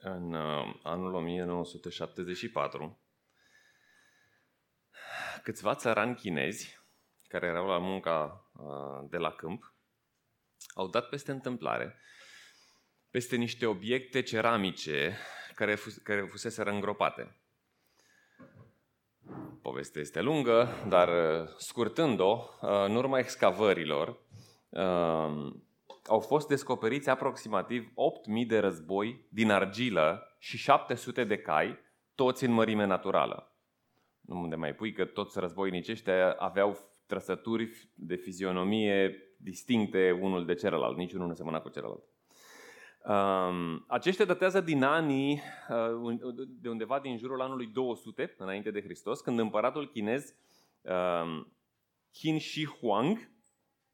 în uh, anul 1974, câțiva țărani chinezi care erau la munca uh, de la câmp au dat peste întâmplare peste niște obiecte ceramice care, fus- care fuseseră îngropate. Povestea este lungă, dar uh, scurtând-o, în urma excavărilor, au fost descoperiți aproximativ 8.000 de război din argilă și 700 de cai, toți în mărime naturală. Nu unde mai pui că toți războinicii ăștia aveau trăsături de fizionomie distincte unul de celălalt, niciunul nu semăna cu celălalt. Um, aceștia datează din anii, uh, de undeva din jurul anului 200, înainte de Hristos, când împăratul chinez um, Qin Shi Huang,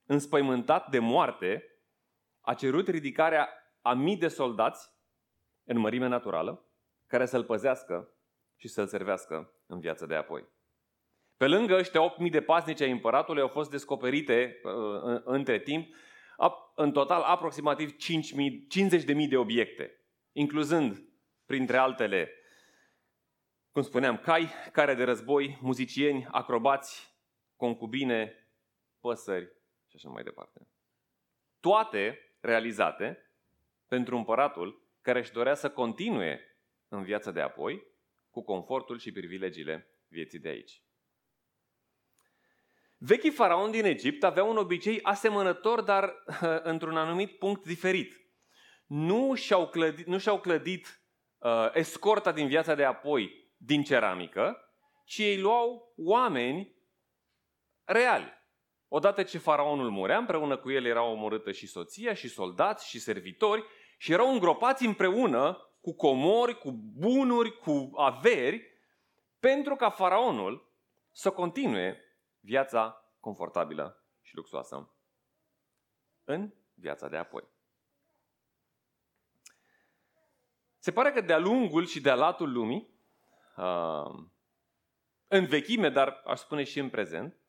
înspăimântat de moarte, a cerut ridicarea a mii de soldați în mărime naturală, care să-l păzească și să-l servească în viața de apoi. Pe lângă ăștia 8.000 de pasnici ai împăratului au fost descoperite uh, între timp în total aproximativ 50.000 de obiecte, incluzând, printre altele, cum spuneam, cai, care de război, muzicieni, acrobați, concubine, păsări și așa mai departe. Toate realizate pentru împăratul care își dorea să continue în viața de apoi cu confortul și privilegiile vieții de aici. Vechii faraoni din Egipt aveau un obicei asemănător, dar într-un anumit punct diferit. Nu și-au clădit, nu și-au clădit uh, escorta din viața de apoi din ceramică, ci ei luau oameni reali. Odată ce faraonul murea, împreună cu el era omorâtă și soția, și soldați, și servitori, și erau îngropați împreună cu comori, cu bunuri, cu averi, pentru ca faraonul să continue viața confortabilă și luxoasă în viața de apoi. Se pare că de-a lungul și de-a latul lumii, uh, în vechime, dar aș spune și în prezent,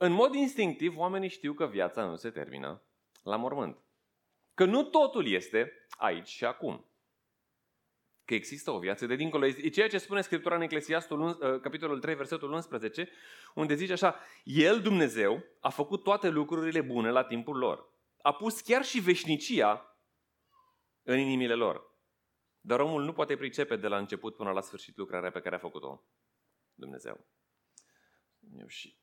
în mod instinctiv, oamenii știu că viața nu se termină la mormânt. Că nu totul este aici și acum. Că există o viață de dincolo. E ceea ce spune Scriptura în Eclesiastul, uh, capitolul 3, versetul 11, unde zice așa, El, Dumnezeu, a făcut toate lucrurile bune la timpul lor. A pus chiar și veșnicia în inimile lor. Dar omul nu poate pricepe de la început până la sfârșit lucrarea pe care a făcut-o Dumnezeu. Eu și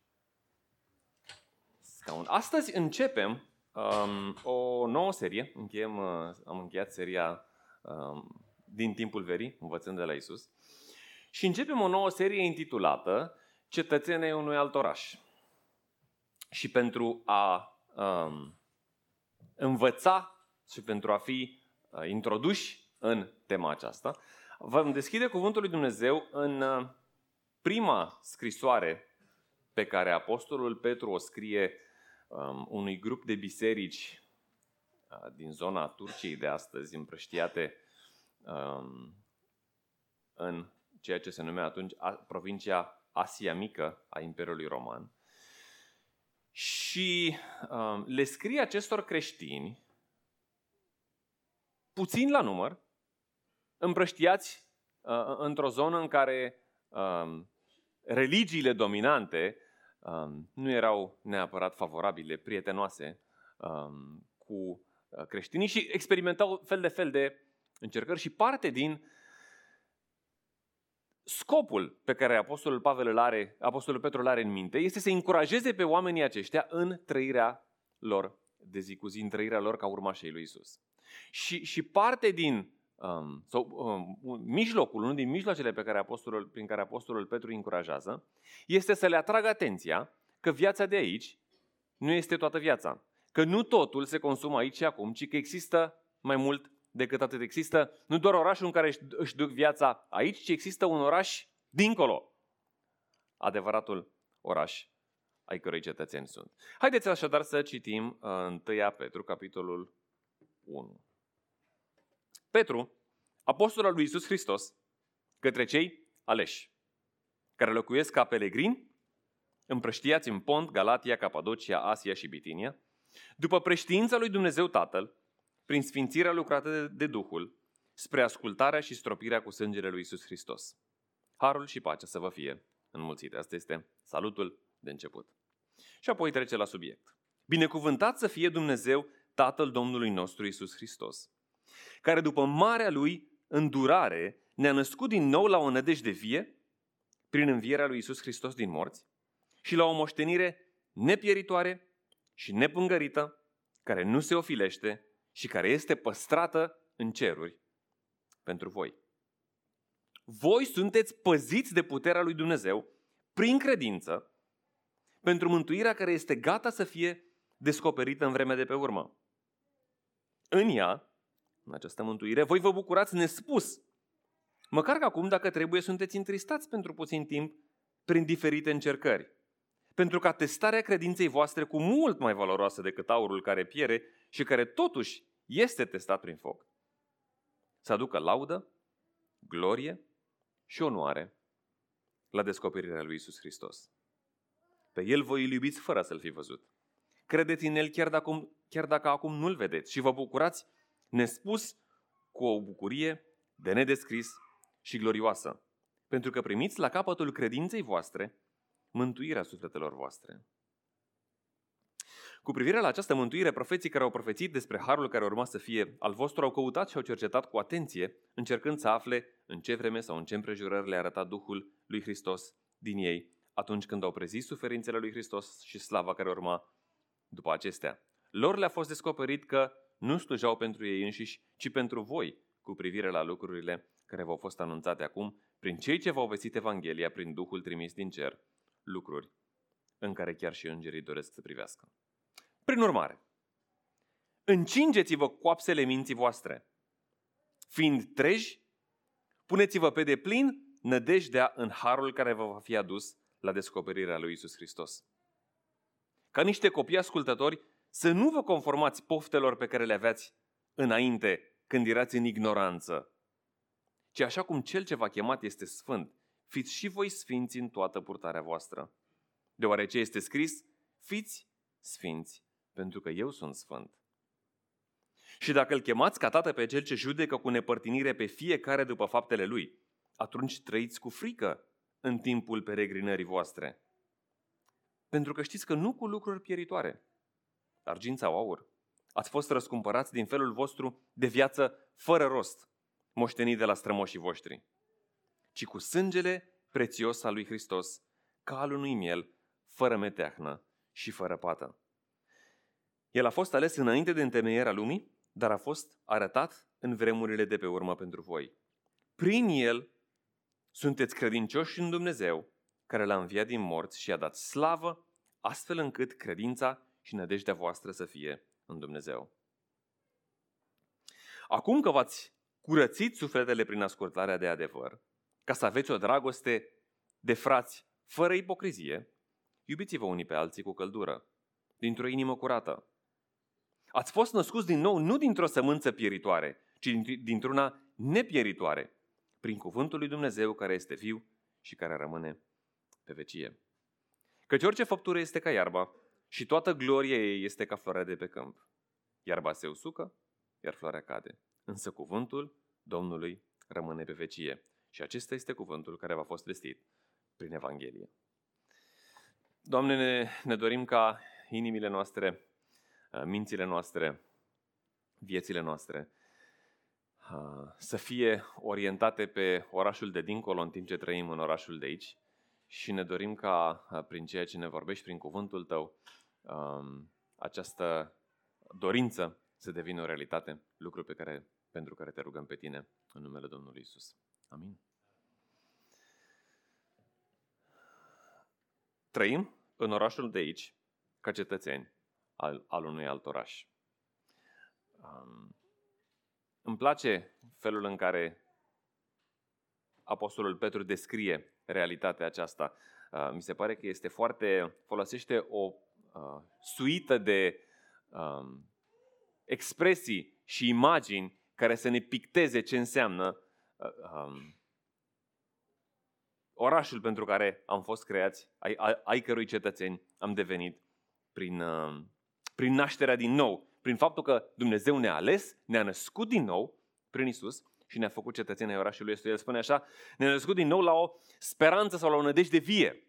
scaun. Astăzi începem um, o nouă serie. Încheiem, uh, am încheiat seria um, din timpul verii, învățând de la Isus. Și începem o nouă serie intitulată Cetățenii unui alt oraș. Și pentru a um, învăța și pentru a fi uh, introduși în tema aceasta, vom deschide Cuvântul lui Dumnezeu în uh, prima scrisoare pe care Apostolul Petru o scrie um, unui grup de biserici uh, din zona Turciei de astăzi, împrăștiate um, în ceea ce se numea atunci a, provincia Asia Mică a Imperiului Roman. Și um, le scrie acestor creștini, puțin la număr, împrăștiați uh, într-o zonă în care um, religiile dominante um, nu erau neapărat favorabile, prietenoase um, cu uh, creștinii și experimentau fel de fel de încercări și parte din scopul pe care Apostolul Pavel îl are, Apostolul Petru îl are în minte este să încurajeze pe oamenii aceștia în trăirea lor de zi cu zi, în trăirea lor ca urmașii lui Isus. Și, și parte din um, sau um, mijlocul, unul din mijloacele pe care apostolul, prin care Apostolul Petru îi încurajează, este să le atragă atenția că viața de aici nu este toată viața. Că nu totul se consumă aici și acum, ci că există mai mult decât atât. Există nu doar orașul în care își duc viața aici, ci există un oraș dincolo. Adevăratul oraș ai cărui cetățeni sunt. Haideți așadar să citim 1 uh, Petru, capitolul 1. Petru, apostol al lui Isus Hristos, către cei aleși, care locuiesc ca pelegrini, împrăștiați în Pont, Galatia, Capadocia, Asia și Bitinia, după preștiința lui Dumnezeu Tatăl, prin sfințirea lucrată de, de Duhul, spre ascultarea și stropirea cu sângele lui Isus Hristos. Harul și pacea să vă fie înmulțite. Asta este salutul de început. Și apoi trece la subiect. Binecuvântat să fie Dumnezeu, Tatăl Domnului nostru Isus Hristos, care după marea lui îndurare ne-a născut din nou la o nădejde vie, prin învierea lui Isus Hristos din morți, și la o moștenire nepieritoare și nepângărită, care nu se ofilește și care este păstrată în ceruri pentru voi. Voi sunteți păziți de puterea lui Dumnezeu prin credință pentru mântuirea care este gata să fie descoperită în vremea de pe urmă. În ea, în această mântuire, voi vă bucurați nespus. Măcar că acum, dacă trebuie, sunteți întristați pentru puțin timp prin diferite încercări. Pentru ca testarea credinței voastre cu mult mai valoroasă decât aurul care piere și care totuși este testat prin foc, să aducă laudă, glorie și onoare la descoperirea lui Isus Hristos. Pe El voi îl iubiți fără să-L fi văzut. Credeți în El chiar dacă, chiar dacă acum nu-L vedeți și vă bucurați nespus cu o bucurie de nedescris și glorioasă, pentru că primiți la capătul credinței voastre mântuirea sufletelor voastre. Cu privire la această mântuire, profeții care au profețit despre harul care urma să fie al vostru au căutat și au cercetat cu atenție, încercând să afle în ce vreme sau în ce împrejurări le-a arătat Duhul lui Hristos din ei, atunci când au prezis suferințele lui Hristos și slava care urma după acestea. Lor le-a fost descoperit că nu slujau pentru ei înșiși, ci pentru voi, cu privire la lucrurile care v-au fost anunțate acum, prin cei ce v-au vestit Evanghelia, prin Duhul trimis din cer, lucruri în care chiar și îngerii doresc să privească. Prin urmare, încingeți-vă coapsele minții voastre. Fiind treji, puneți-vă pe deplin nădejdea în harul care vă va fi adus la descoperirea lui Isus Hristos. Ca niște copii ascultători, să nu vă conformați poftelor pe care le aveați înainte, când erați în ignoranță, ci așa cum cel ce v-a chemat este sfânt, fiți și voi sfinți în toată purtarea voastră. Deoarece este scris, fiți sfinți pentru că eu sunt sfânt. Și dacă îl chemați ca tată pe cel ce judecă cu nepărtinire pe fiecare după faptele lui, atunci trăiți cu frică în timpul peregrinării voastre. Pentru că știți că nu cu lucruri pieritoare, argint sau aur, ați fost răscumpărați din felul vostru de viață fără rost, moștenit de la strămoșii voștri, ci cu sângele prețios al lui Hristos, ca al unui miel, fără meteahnă și fără pată. El a fost ales înainte de întemeierea lumii, dar a fost arătat în vremurile de pe urmă pentru voi. Prin el sunteți credincioși în Dumnezeu, care l-a înviat din morți și a dat slavă, astfel încât credința și nădejdea voastră să fie în Dumnezeu. Acum că v-ați curățit sufletele prin ascultarea de adevăr, ca să aveți o dragoste de frați fără ipocrizie, iubiți-vă unii pe alții cu căldură, dintr-o inimă curată. Ați fost născuți din nou nu dintr-o sămânță pieritoare, ci dintr-una nepieritoare, prin cuvântul lui Dumnezeu care este viu și care rămâne pe vecie. Căci orice făptură este ca iarba și toată gloria ei este ca floarea de pe câmp. Iarba se usucă, iar floarea cade. Însă cuvântul Domnului rămâne pe vecie. Și acesta este cuvântul care v-a fost vestit prin Evanghelie. Doamne, ne, ne dorim ca inimile noastre Uh, mințile noastre, viețile noastre, uh, să fie orientate pe orașul de dincolo în timp ce trăim în orașul de aici și ne dorim ca uh, prin ceea ce ne vorbești, prin cuvântul tău, um, această dorință să devină o realitate, lucru pe care, pentru care te rugăm pe tine în numele Domnului Isus. Amin. Trăim în orașul de aici ca cetățeni al, al unui alt oraș. Um, îmi place felul în care Apostolul Petru descrie realitatea aceasta. Uh, mi se pare că este foarte. folosește o uh, suită de um, expresii și imagini care să ne picteze ce înseamnă uh, um, orașul pentru care am fost creați, ai, ai, ai cărui cetățeni am devenit prin, uh, prin nașterea din nou, prin faptul că Dumnezeu ne-a ales, ne-a născut din nou prin Isus și ne-a făcut cetățeni ai orașului ăsta. El spune așa, ne-a născut din nou la o speranță sau la o nădejde vie.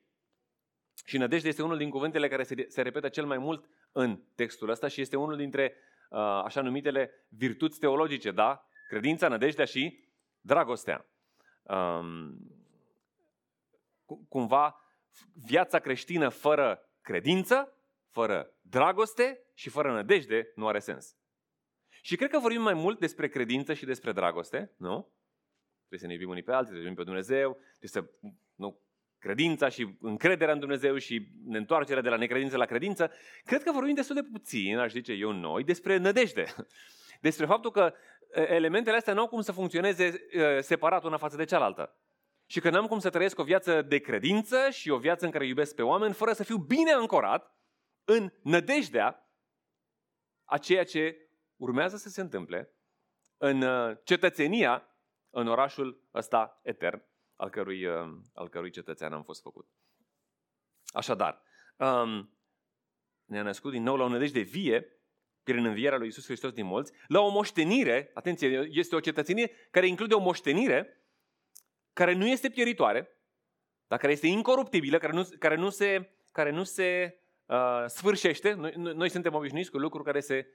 Și nădejde este unul din cuvintele care se, se repetă cel mai mult în textul ăsta și este unul dintre uh, așa numitele virtuți teologice, da? Credința, nădejdea și dragostea. Um, cumva, viața creștină fără credință, fără dragoste și fără nădejde nu are sens. Și cred că vorbim mai mult despre credință și despre dragoste, nu? Trebuie să ne iubim unii pe alții, trebuie să iubim pe Dumnezeu, trebuie să, nu, credința și încrederea în Dumnezeu și întoarcerea de la necredință la credință. Cred că vorbim destul de puțin, aș zice eu noi, despre nădejde. Despre faptul că elementele astea nu au cum să funcționeze separat una față de cealaltă. Și că n-am cum să trăiesc o viață de credință și o viață în care iubesc pe oameni fără să fiu bine ancorat în nădejdea a ceea ce urmează să se întâmple în uh, cetățenia în orașul ăsta etern, al cărui, uh, al cărui cetățean am fost făcut. Așadar, um, ne-a născut din nou la o nădejde vie, prin învierea lui Isus Hristos din mulți, la o moștenire, atenție, este o cetățenie care include o moștenire care nu este pieritoare, dar care este incoruptibilă, care nu, care nu se, care nu se uh, sfârșește. Noi, noi suntem obișnuiți cu lucruri care se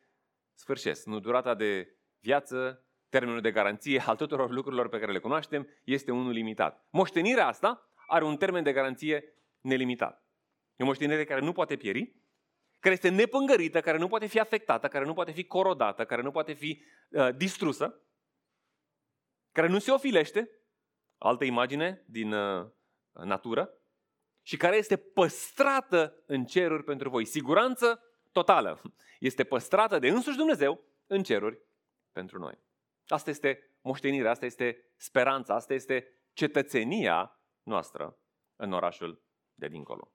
sfârșesc. Nu durata de viață, termenul de garanție al tuturor lucrurilor pe care le cunoaștem este unul limitat. Moștenirea asta are un termen de garanție nelimitat. E o moștenire care nu poate pieri, care este nepângărită, care nu poate fi afectată, care nu poate fi corodată, care nu poate fi uh, distrusă, care nu se ofilește, altă imagine din uh, natură, și care este păstrată în ceruri pentru voi. Siguranță totală. Este păstrată de însuși Dumnezeu în ceruri pentru noi. Asta este moștenirea, asta este speranța, asta este cetățenia noastră în orașul de dincolo.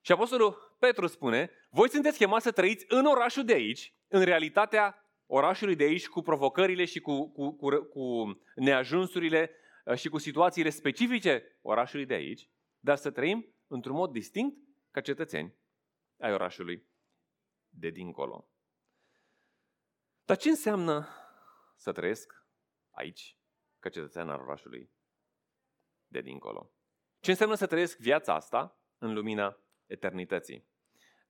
Și Apostolul Petru spune, voi sunteți chemați să trăiți în orașul de aici, în realitatea orașului de aici, cu provocările și cu, cu, cu, cu neajunsurile uh, și cu situațiile specifice orașului de aici, dar să trăim într-un mod distinct ca cetățeni ai orașului de dincolo. Dar ce înseamnă să trăiesc aici, ca cetățean al orașului de dincolo? Ce înseamnă să trăiesc viața asta în lumina eternității?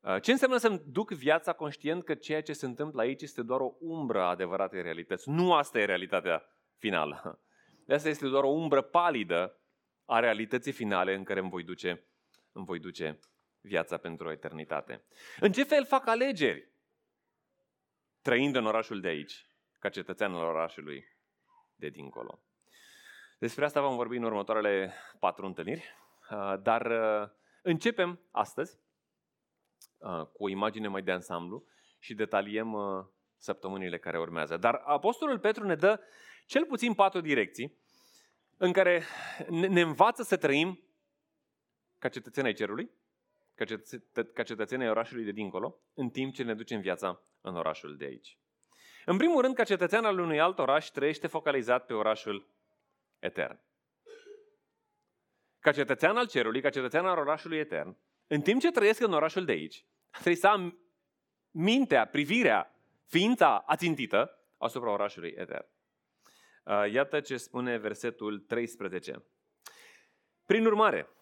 Uh, ce înseamnă să-mi duc viața conștient că ceea ce se întâmplă aici este doar o umbră a adevăratei realități? Nu asta e realitatea finală. De asta este doar o umbră palidă a realității finale în care îmi voi duce, îmi voi duce viața pentru o eternitate. În ce fel fac alegeri trăind în orașul de aici, ca cetățean al orașului de dincolo? Despre asta vom vorbi în următoarele patru întâlniri, uh, dar uh, începem astăzi uh, cu o imagine mai de ansamblu și detaliem săptămânile care urmează. Dar Apostolul Petru ne dă cel puțin patru direcții în care ne învață să trăim ca cetățeni ai cerului, ca, cetă- ca cetățenii orașului de dincolo, în timp ce ne ducem viața în orașul de aici. În primul rând, ca cetățean al unui alt oraș, trăiește focalizat pe orașul etern. Ca cetățean al cerului, ca cetățean al orașului etern, în timp ce trăiesc în orașul de aici, trebuie să am mintea, privirea, ființa ațintită asupra orașului etern. Uh, iată ce spune versetul 13. Prin urmare,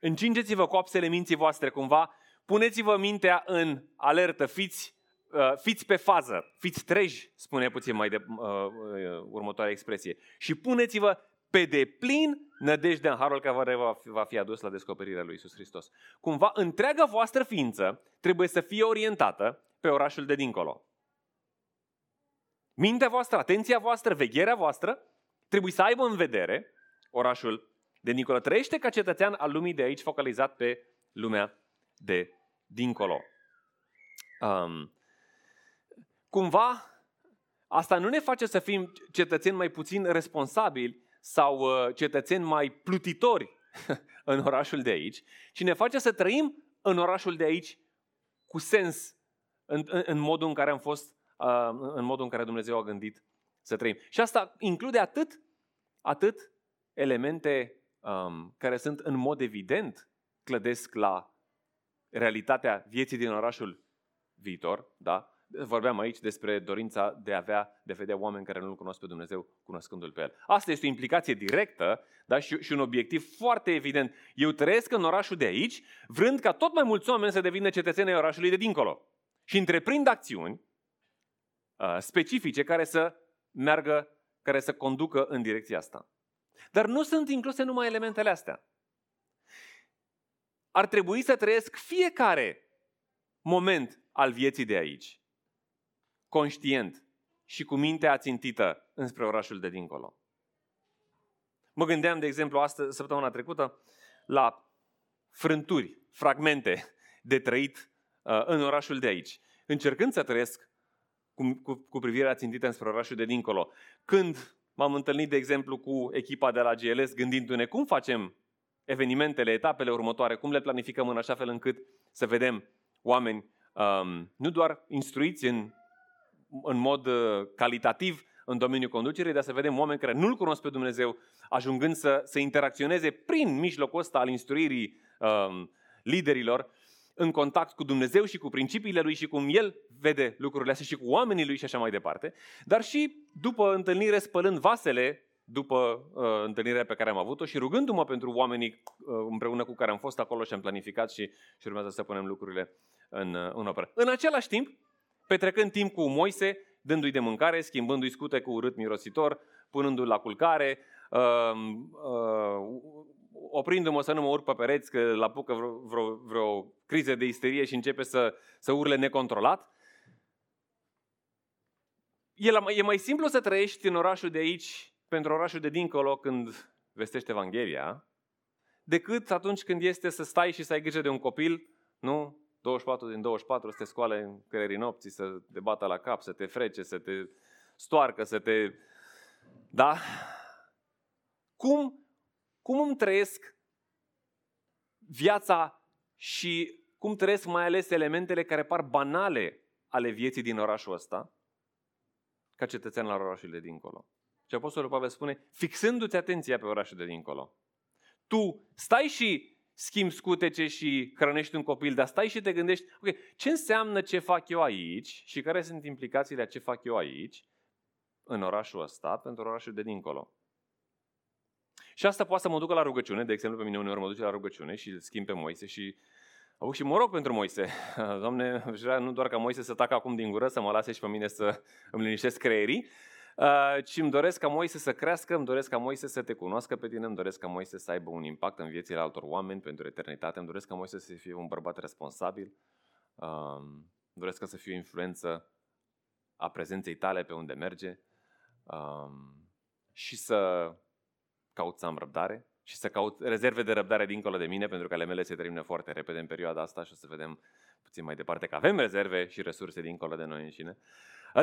Încingeți-vă coapsele minții voastre cumva, puneți-vă mintea în alertă, fiți, uh, fiți pe fază, fiți treji, spune puțin mai de uh, uh, următoarea expresie, și puneți-vă pe deplin nădejdea în harul care va fi, va fi adus la descoperirea lui Isus Hristos. Cumva, întreaga voastră ființă trebuie să fie orientată pe orașul de dincolo. Mintea voastră, atenția voastră, vegherea voastră trebuie să aibă în vedere orașul de dincolo. Trăiește ca cetățean al lumii de aici, focalizat pe lumea de dincolo. Um, cumva, asta nu ne face să fim cetățeni mai puțin responsabili sau uh, cetățeni mai plutitori în orașul de aici, ci ne face să trăim în orașul de aici cu sens, în, în, în modul în care am fost, uh, în modul în care Dumnezeu a gândit să trăim. Și asta include atât, atât elemente um, care sunt în mod evident clădesc la realitatea vieții din orașul viitor, da? Vorbeam aici despre dorința de a avea, de a vedea oameni care nu-L cunosc pe Dumnezeu, cunoscându-L pe El. Asta este o implicație directă da? și, și un obiectiv foarte evident. Eu trăiesc în orașul de aici, vrând ca tot mai mulți oameni să devină cetățenii orașului de dincolo. Și întreprind acțiuni uh, specifice care să meargă, care să conducă în direcția asta. Dar nu sunt incluse numai elementele astea. Ar trebui să trăiesc fiecare moment al vieții de aici, conștient și cu mintea țintită înspre orașul de dincolo. Mă gândeam, de exemplu, astăzi, săptămâna trecută, la frânturi, fragmente de trăit uh, în orașul de aici, încercând să trăiesc cu, cu, cu privirea țintită înspre orașul de dincolo. Când m-am întâlnit, de exemplu, cu echipa de la GLS, gândindu-ne cum facem evenimentele, etapele următoare, cum le planificăm în așa fel încât să vedem oameni um, nu doar instruiți în, în mod uh, calitativ în domeniul conducerii, dar să vedem oameni care nu-L cunosc pe Dumnezeu, ajungând să, să interacționeze prin mijlocul ăsta al instruirii um, liderilor în contact cu Dumnezeu și cu principiile Lui și cum El vede lucrurile astea și cu oamenii Lui și așa mai departe, dar și după întâlnire spălând vasele după uh, întâlnirea pe care am avut-o și rugându-mă pentru oamenii uh, împreună cu care am fost acolo și am planificat și, și urmează să punem lucrurile în, uh, în operă. În același timp, petrecând timp cu Moise, dându-i de mâncare, schimbându-i scute cu urât mirositor, punându-l la culcare, uh, uh, oprindu-mă să nu mă urc pe pereți că la apucă vreo, vreo, vreo criză de isterie și începe să, să urle necontrolat. E, la, e mai simplu să trăiești în orașul de aici pentru orașul de dincolo când vestește Evanghelia, decât atunci când este să stai și să ai grijă de un copil, nu? 24 din 24 să te scoale în creierii nopții, să te bată la cap, să te frece, să te stoarcă, să te... Da? Cum, cum îmi trăiesc viața și cum trăiesc mai ales elementele care par banale ale vieții din orașul ăsta, ca cetățean la orașul de dincolo. Și Apostolul Pavel spune, fixându-ți atenția pe orașul de dincolo. Tu stai și schimbi scutece și hrănești un copil, dar stai și te gândești, ok, ce înseamnă ce fac eu aici și care sunt implicațiile a ce fac eu aici, în orașul ăsta, pentru orașul de dincolo. Și asta poate să mă ducă la rugăciune, de exemplu, pe mine uneori mă duce la rugăciune și îl schimb pe Moise și Apuc și mă rog pentru Moise. Doamne, nu doar ca Moise să tacă acum din gură, să mă lase și pe mine să îmi liniștesc creierii, Uh, ci îmi doresc ca Moise să crească, îmi doresc ca Moise să te cunoască pe tine, îmi doresc ca Moise să aibă un impact în viețile altor oameni pentru eternitate, îmi doresc ca Moise să fie un bărbat responsabil, uh, îmi doresc ca să fie o influență a prezenței tale pe unde merge uh, și să caut să am răbdare și să caut rezerve de răbdare dincolo de mine, pentru că ale mele se termină foarte repede în perioada asta și o să vedem puțin mai departe că avem rezerve și resurse dincolo de noi înșine.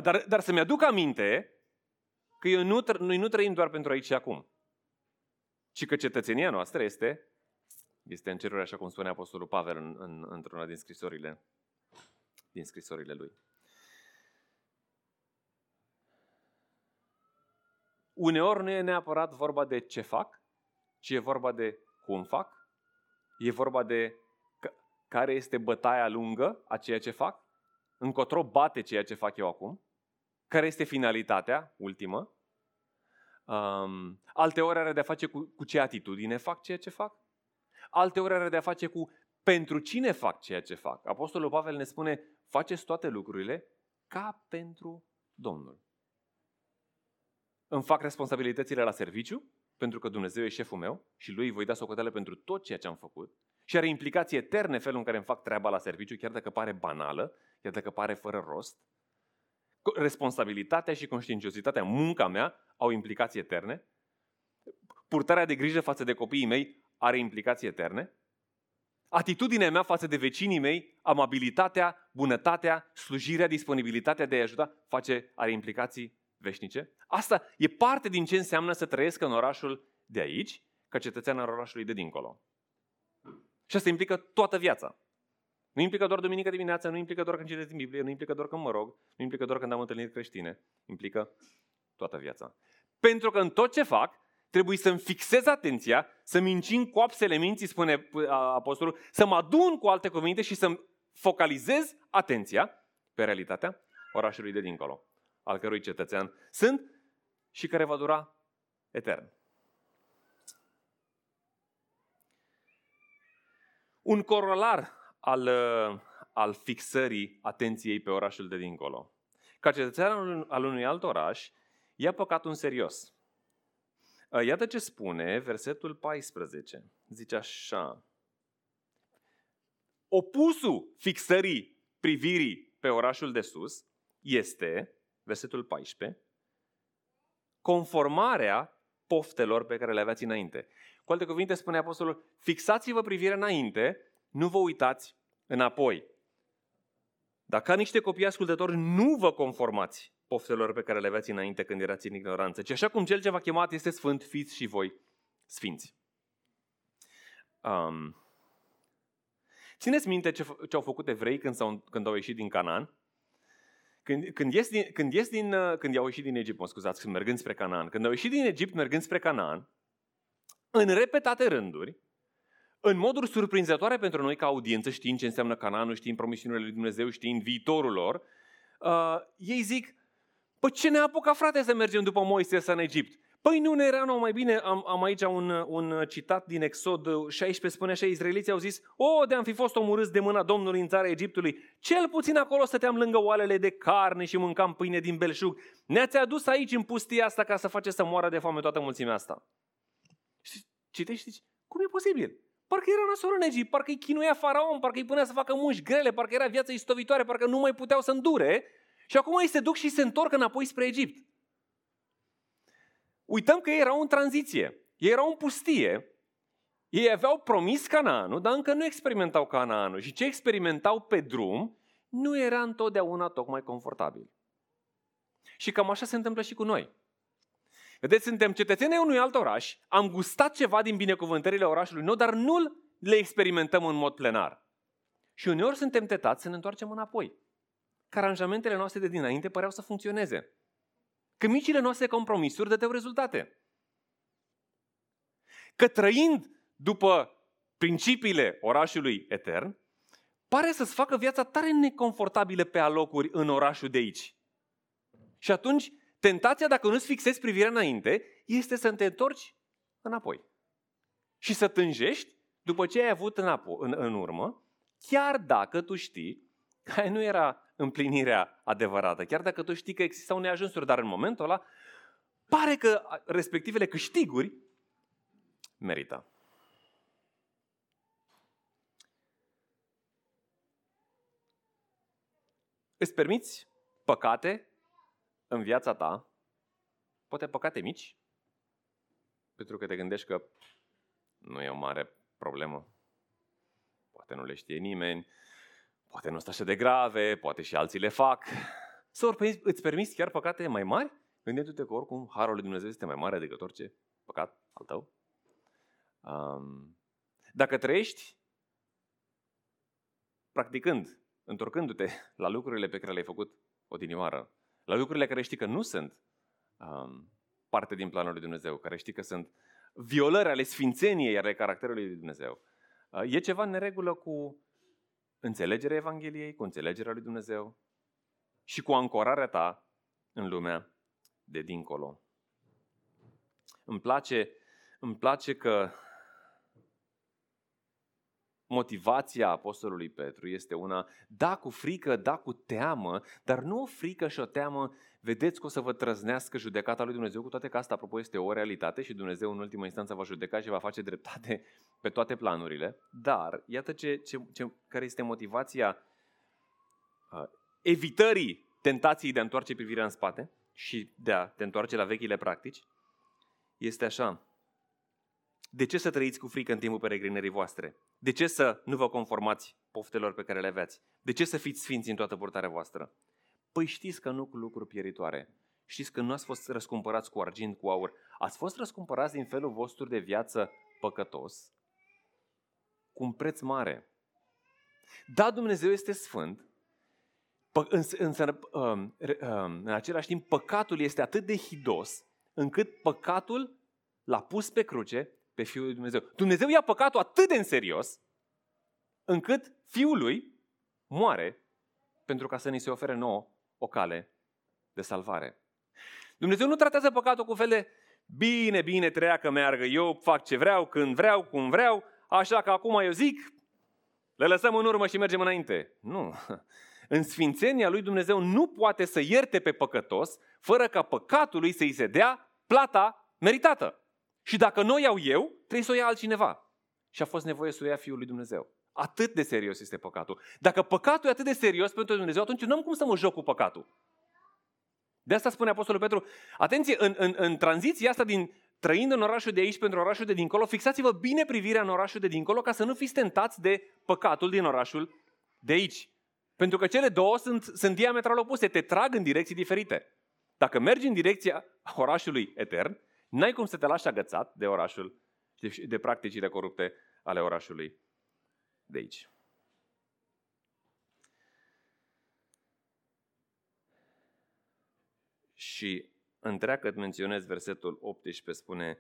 Dar, dar să-mi aduc aminte că eu nu, noi nu trăim doar pentru aici și acum, ci că cetățenia noastră este, este în ceruri, așa cum spune Apostolul Pavel în, în, într-una din scrisorile, din scrisorile lui. Uneori nu e neapărat vorba de ce fac, ci e vorba de cum fac, e vorba de care este bătaia lungă a ceea ce fac, încotro bate ceea ce fac eu acum, care este finalitatea ultimă Um, alte ori are de-a face cu, cu ce atitudine fac ceea ce fac. Alte ori are de-a face cu pentru cine fac ceea ce fac. Apostolul Pavel ne spune, faceți toate lucrurile ca pentru Domnul. Îmi fac responsabilitățile la serviciu, pentru că Dumnezeu e șeful meu și lui voi da socoteală pentru tot ceea ce am făcut. Și are implicații eterne felul în care îmi fac treaba la serviciu, chiar dacă pare banală, chiar dacă pare fără rost responsabilitatea și conștiinciozitatea, munca mea, au implicații eterne. Purtarea de grijă față de copiii mei are implicații eterne. Atitudinea mea față de vecinii mei, amabilitatea, bunătatea, slujirea, disponibilitatea de a ajuta, face, are implicații veșnice. Asta e parte din ce înseamnă să trăiesc în orașul de aici, ca cetățean al orașului de dincolo. Și asta implică toată viața. Nu implică doar duminică dimineața, nu implică doar când citesc în Biblie, nu implică doar când mă rog, nu implică doar când am întâlniri creștine, implică toată viața. Pentru că în tot ce fac, trebuie să-mi fixez atenția, să-mi încin coapsele minții, spune apostolul, să mă adun cu alte cuvinte și să-mi focalizez atenția pe realitatea orașului de dincolo, al cărui cetățean sunt și care va dura etern. Un corolar al, al fixării atenției pe orașul de dincolo. Ca cetățean al unui alt oraș, ia păcatul în serios. Iată ce spune versetul 14. Zice așa. Opusul fixării privirii pe orașul de sus este, versetul 14, conformarea poftelor pe care le aveați înainte. Cu alte cuvinte spune apostolul, fixați-vă privirea înainte, nu vă uitați înapoi. Dacă ca niște copii ascultători, nu vă conformați poftelor pe care le aveați înainte când erați în ignoranță, ci așa cum cel ce v-a chemat este sfânt, fiți și voi sfinți. Um, țineți minte ce, ce au făcut evrei când, s-au, când au ieșit din Canaan? Când, când, ies din, când, ies din, uh, când au ieșit din Egipt, mă scuzați, când mergând spre Canaan, când au ieșit din Egipt mergând spre Canaan, în repetate rânduri, în moduri surprinzătoare pentru noi ca audiență, știind ce înseamnă Canaanul, știind promisiunile lui Dumnezeu, știind viitorul lor, uh, ei zic, păi ce ne apucă frate să mergem după Moise în Egipt? Păi nu ne era nou mai bine, am, am aici un, un citat din Exod 16, spune așa, izraeliții au zis, o, de am fi fost omorâți de mâna Domnului în țara Egiptului, cel puțin acolo stăteam lângă oalele de carne și mâncam pâine din belșug. Ne-ați adus aici în pustia asta ca să faceți să moară de foame toată mulțimea asta. Și citești, cum e posibil? Parcă era nasol în Egipt, parcă îi chinuia faraon, parcă îi punea să facă munci grele, parcă era viața istovitoare, parcă nu mai puteau să îndure și acum ei se duc și se întorc înapoi spre Egipt. Uităm că ei erau în tranziție, ei erau în pustie, ei aveau promis Canaanul, dar încă nu experimentau Canaanul și ce experimentau pe drum nu era întotdeauna tocmai confortabil. Și cam așa se întâmplă și cu noi. Vedeți, suntem cetățenii unui alt oraș, am gustat ceva din binecuvântările orașului nou, dar nu le experimentăm în mod plenar. Și uneori suntem tentați să ne întoarcem înapoi. Că aranjamentele noastre de dinainte păreau să funcționeze. Că micile noastre compromisuri dădeau rezultate. Că trăind după principiile orașului etern, pare să-ți facă viața tare neconfortabilă pe alocuri în orașul de aici. Și atunci Tentația, dacă nu-ți fixezi privirea înainte, este să te întorci înapoi. Și să tânjești după ce ai avut înapoi, în, în urmă, chiar dacă tu știi că nu era împlinirea adevărată, chiar dacă tu știi că existau neajunsuri, dar în momentul ăla pare că respectivele câștiguri merită. Îți permiți păcate în viața ta, poate păcate mici, pentru că te gândești că nu e o mare problemă. Poate nu le știe nimeni, poate nu sunt așa de grave, poate și alții le fac. Sau îți permiți chiar păcate mai mari, gândindu-te că oricum Harul lui Dumnezeu este mai mare decât orice păcat al tău. Um, dacă trăiești practicând, întorcându-te la lucrurile pe care le-ai făcut odinioară, la lucrurile care știi că nu sunt um, parte din planul lui Dumnezeu, care știi că sunt violări ale sfințeniei, ale caracterului lui Dumnezeu. Uh, e ceva în neregulă cu înțelegerea Evangheliei, cu înțelegerea lui Dumnezeu și cu ancorarea ta în lumea de dincolo. Îmi place, îmi place că motivația apostolului Petru este una, da cu frică, da cu teamă, dar nu o frică și o teamă, vedeți că o să vă trăznească judecata lui Dumnezeu, cu toate că asta, apropo, este o realitate și Dumnezeu în ultima instanță va judeca și va face dreptate pe toate planurile. Dar, iată ce, ce, ce, care este motivația uh, evitării tentației de a întoarce privirea în spate și de a te întoarce la vechile practici, este așa. De ce să trăiți cu frică în timpul peregrinării voastre? De ce să nu vă conformați poftelor pe care le aveți? De ce să fiți sfinți în toată purtarea voastră? Păi știți că nu cu lucruri pieritoare. Știți că nu ați fost răscumpărați cu argint, cu aur. Ați fost răscumpărați din felul vostru de viață păcătos cu un preț mare. Da, Dumnezeu este sfânt, însă um, um, în același timp păcatul este atât de hidos încât păcatul l-a pus pe cruce pe Fiul lui Dumnezeu. Dumnezeu ia păcatul atât de în serios, încât Fiul lui moare pentru ca să ni se ofere nouă o cale de salvare. Dumnezeu nu tratează păcatul cu fel de bine, bine, treacă, meargă, eu fac ce vreau, când vreau, cum vreau, așa că acum eu zic, le lăsăm în urmă și mergem înainte. Nu. În sfințenia lui Dumnezeu nu poate să ierte pe păcătos fără ca păcatul lui să-i se dea plata meritată. Și dacă nu o iau eu, trebuie să o ia altcineva. Și a fost nevoie să o ia Fiul lui Dumnezeu. Atât de serios este păcatul. Dacă păcatul e atât de serios pentru Dumnezeu, atunci nu am cum să mă joc cu păcatul. De asta spune Apostolul Petru, atenție, în, în, în tranziția asta din trăind în orașul de aici pentru orașul de dincolo, fixați-vă bine privirea în orașul de dincolo ca să nu fiți tentați de păcatul din orașul de aici. Pentru că cele două sunt, sunt diametral opuse, te trag în direcții diferite. Dacă mergi în direcția orașului etern, n-ai cum să te lași agățat de orașul, de, de practicile corupte ale orașului de aici. Și întreagă menționez versetul 18, spune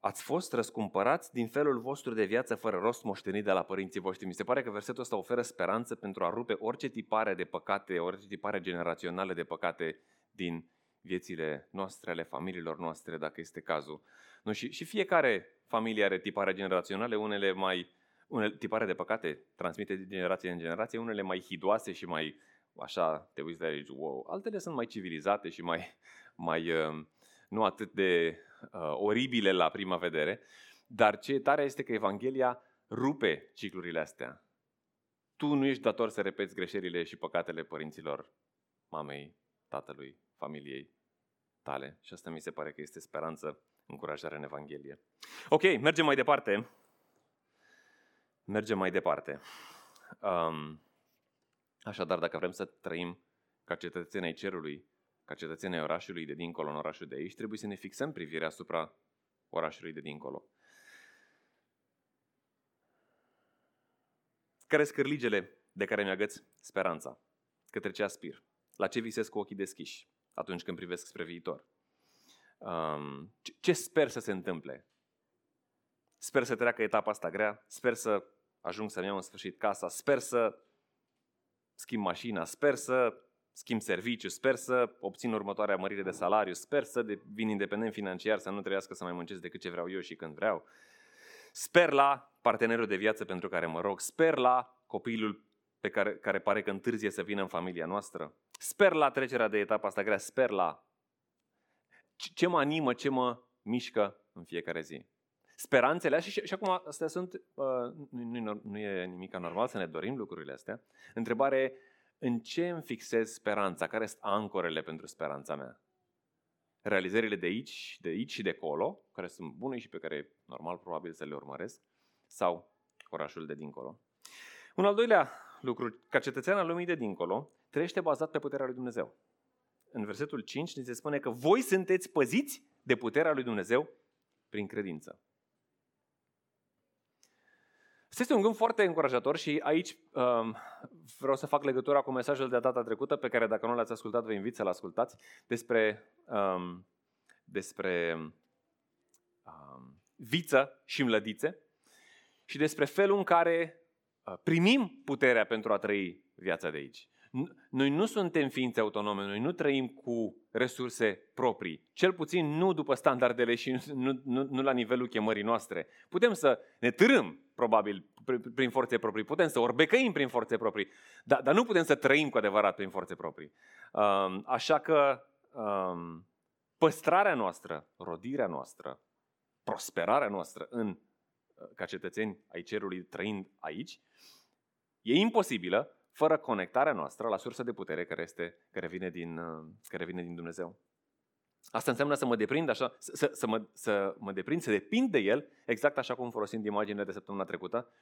Ați fost răscumpărați din felul vostru de viață fără rost moștenit de la părinții voștri. Mi se pare că versetul ăsta oferă speranță pentru a rupe orice tipare de păcate, orice tipare generaționale de păcate din viețile noastre, ale familiilor noastre, dacă este cazul. Nu, și, și fiecare familie are tipare generaționale, unele mai unele tipare de păcate transmite de generație în generație, unele mai hidoase și mai așa te uiți de aici, wow. Altele sunt mai civilizate și mai, mai uh, nu atât de uh, oribile la prima vedere, dar ce tare este că Evanghelia rupe ciclurile astea. Tu nu ești dator să repeți greșelile și păcatele părinților, mamei, tatălui, familiei tale. Și asta mi se pare că este speranță, încurajare în Evanghelie. Ok, mergem mai departe. Mergem mai departe. Um, așadar, dacă vrem să trăim ca cetățenii ai cerului, ca cetățenii orașului de dincolo în orașul de aici, trebuie să ne fixăm privirea asupra orașului de dincolo. Care scârligele de care mi-agăț speranța? Către ce aspir? La ce visesc cu ochii deschiși atunci când privesc spre viitor? Um, ce sper să se întâmple? Sper să treacă etapa asta grea, sper să ajung să-mi iau în sfârșit casa, sper să schimb mașina, sper să schimb serviciu, sper să obțin următoarea mărire de salariu, sper să devin independent financiar, să nu trebuiască să mai muncesc decât ce vreau eu și când vreau. Sper la partenerul de viață pentru care mă rog, sper la copilul pe care, care pare că întârzie să vină în familia noastră. Sper la trecerea de etapa asta grea, sper la ce mă animă, ce mă mișcă în fiecare zi. Speranțele și, și, și acum astea sunt, uh, nu, nu, nu e nimic normal să ne dorim lucrurile astea. Întrebare în ce îmi fixez speranța? Care sunt ancorele pentru speranța mea? Realizările de aici, de aici și de acolo, care sunt bune și pe care normal probabil să le urmăresc, sau orașul de dincolo. Un al doilea lucru, ca cetățean al lumii de dincolo, trăiește bazat pe puterea lui Dumnezeu. În versetul 5 ni se spune că voi sunteți păziți de puterea lui Dumnezeu prin credință. Este un gând foarte încurajator și aici um, vreau să fac legătura cu mesajul de data trecută, pe care dacă nu l-ați ascultat, vă invit să-l ascultați, despre, um, despre um, viță și mlădițe și despre felul în care uh, primim puterea pentru a trăi viața de aici. Noi nu suntem ființe autonome, noi nu trăim cu resurse proprii, cel puțin nu după standardele și nu, nu, nu la nivelul chemării noastre. Putem să ne târâm, probabil, prin forțe proprii, putem să orbecăim prin forțe proprii, dar, dar nu putem să trăim cu adevărat prin forțe proprii. Um, așa că um, păstrarea noastră, rodirea noastră, prosperarea noastră în, uh, ca cetățeni ai cerului trăind aici, e imposibilă fără conectarea noastră la sursa de putere care, este, care, vine, din, uh, care vine din Dumnezeu. Asta înseamnă să mă deprind așa, să, să, mă, să mă deprind, să depind de El, exact așa cum folosim imaginea de săptămâna trecută.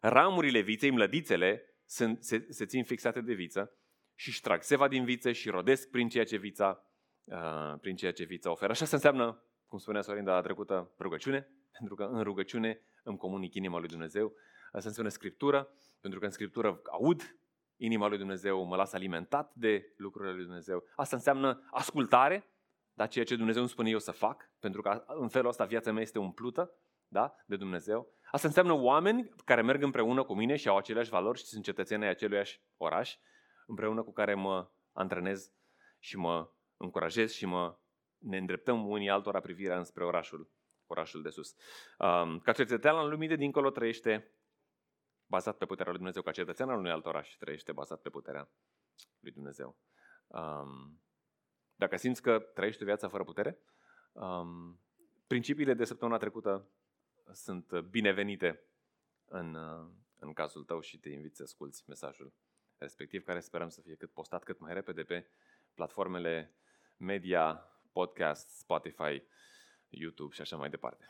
Ramurile viței, mlădițele, sunt, se, se țin fixate de viță și își trag seva din viță și rodesc prin ceea ce vița, uh, prin ceea ce vița oferă. Așa se înseamnă, cum spunea Sorin data trecută, rugăciune, pentru că în rugăciune îmi comunic inima lui Dumnezeu. Asta înseamnă Scriptură, pentru că în Scriptură aud inima lui Dumnezeu, mă las alimentat de lucrurile lui Dumnezeu. Asta înseamnă ascultare, da, ceea ce Dumnezeu îmi spune eu să fac, pentru că în felul ăsta viața mea este umplută da, de Dumnezeu. Asta înseamnă oameni care merg împreună cu mine și au aceleași valori și sunt cetățenii aceluiași oraș. împreună cu care mă antrenez și mă încurajez și mă ne îndreptăm unii altora privirea înspre orașul, orașul de sus. Um, ca cetățean al lumii de dincolo trăiește bazat pe puterea lui Dumnezeu, ca cetățean al unui alt oraș trăiește bazat pe puterea lui Dumnezeu. Um, dacă simți că trăiești o viață fără putere, um, principiile de săptămâna trecută sunt binevenite în, în cazul tău și te invit să asculti mesajul respectiv, care sperăm să fie cât postat cât mai repede pe platformele media, podcast, Spotify, YouTube și așa mai departe.